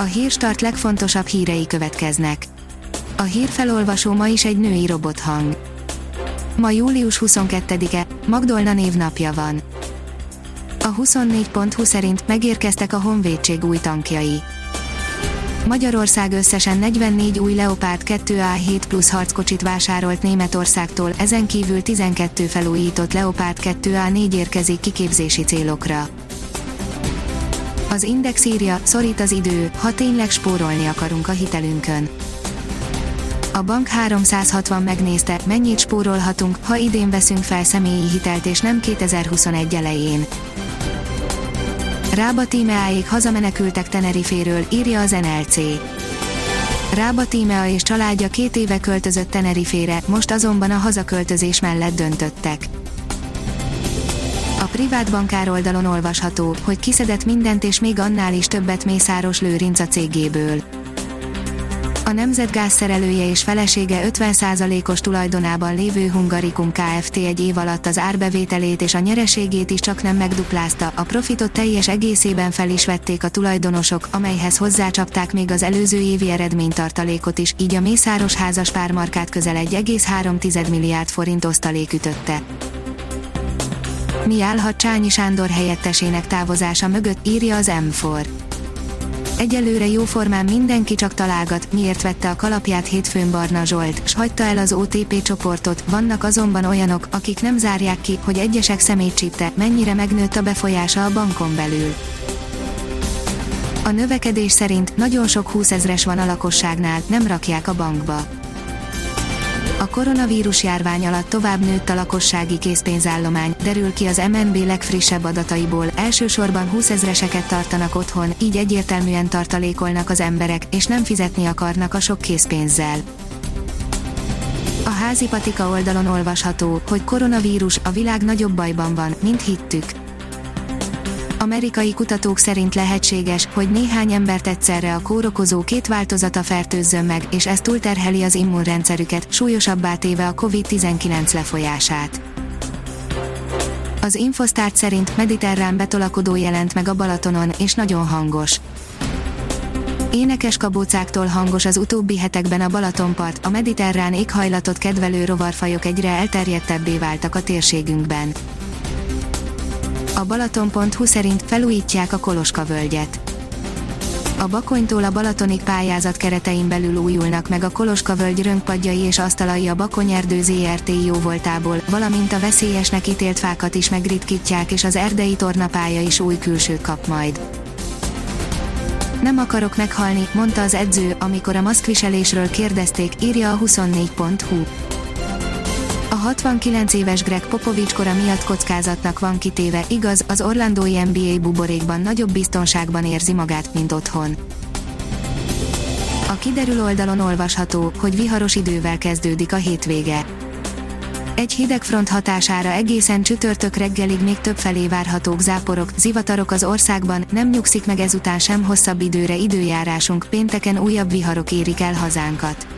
A hírstart legfontosabb hírei következnek. A hírfelolvasó ma is egy női robothang. Ma július 22-e, Magdolna névnapja van. A 24.20 szerint megérkeztek a Honvédség új tankjai. Magyarország összesen 44 új Leopard 2A7 plusz harckocsit vásárolt Németországtól, ezen kívül 12 felújított Leopard 2A4 érkezik kiképzési célokra. Az Index írja, szorít az idő, ha tényleg spórolni akarunk a hitelünkön. A bank 360 megnézte, mennyit spórolhatunk, ha idén veszünk fel személyi hitelt és nem 2021 elején. Rába tímeáig hazamenekültek Teneriféről, írja az NLC. Rába Tímea és családja két éve költözött Tenerifére, most azonban a hazaköltözés mellett döntöttek. A privát bankár oldalon olvasható, hogy kiszedett mindent és még annál is többet Mészáros Lőrinc a cégéből. A Nemzetgáz szerelője és felesége 50%-os tulajdonában lévő Hungarikum Kft. egy év alatt az árbevételét és a nyereségét is csak nem megduplázta, a profitot teljes egészében fel is vették a tulajdonosok, amelyhez hozzácsapták még az előző évi eredménytartalékot is, így a Mészáros házas pármarkát közel 1,3 milliárd forint osztalék ütötte. Mi állhat Csányi Sándor helyettesének távozása mögött, írja az M4. Egyelőre jóformán mindenki csak találgat, miért vette a kalapját hétfőn Barna Zsolt, s hagyta el az OTP csoportot, vannak azonban olyanok, akik nem zárják ki, hogy egyesek szemétcsípte, mennyire megnőtt a befolyása a bankon belül. A növekedés szerint nagyon sok húszezres van a lakosságnál, nem rakják a bankba a koronavírus járvány alatt tovább nőtt a lakossági készpénzállomány, derül ki az MNB legfrissebb adataiból, elsősorban 20 ezreseket tartanak otthon, így egyértelműen tartalékolnak az emberek, és nem fizetni akarnak a sok készpénzzel. A házi patika oldalon olvasható, hogy koronavírus a világ nagyobb bajban van, mint hittük Amerikai kutatók szerint lehetséges, hogy néhány embert egyszerre a kórokozó két változata fertőzzön meg, és ez túlterheli az immunrendszerüket, súlyosabbá téve a COVID-19 lefolyását. Az Infosztárt szerint mediterrán betolakodó jelent meg a Balatonon, és nagyon hangos. Énekes kabócáktól hangos az utóbbi hetekben a Balatonpart, a mediterrán éghajlatot kedvelő rovarfajok egyre elterjedtebbé váltak a térségünkben a Balaton.hu szerint felújítják a Koloska völgyet. A Bakonytól a Balatonig pályázat keretein belül újulnak meg a Koloska völgy rönkpadjai és asztalai a Bakonyerdő ZRT jóvoltából, valamint a veszélyesnek ítélt fákat is megritkítják és az erdei tornapálya is új külsőt kap majd. Nem akarok meghalni, mondta az edző, amikor a maszkviselésről kérdezték, írja a 24.hu. A 69 éves Greg Popovics kora miatt kockázatnak van kitéve, igaz, az Orlandói NBA buborékban nagyobb biztonságban érzi magát, mint otthon. A kiderül oldalon olvasható, hogy viharos idővel kezdődik a hétvége. Egy hideg front hatására egészen csütörtök reggelig még több felé várhatók záporok, zivatarok az országban, nem nyugszik meg ezután sem hosszabb időre időjárásunk, pénteken újabb viharok érik el hazánkat.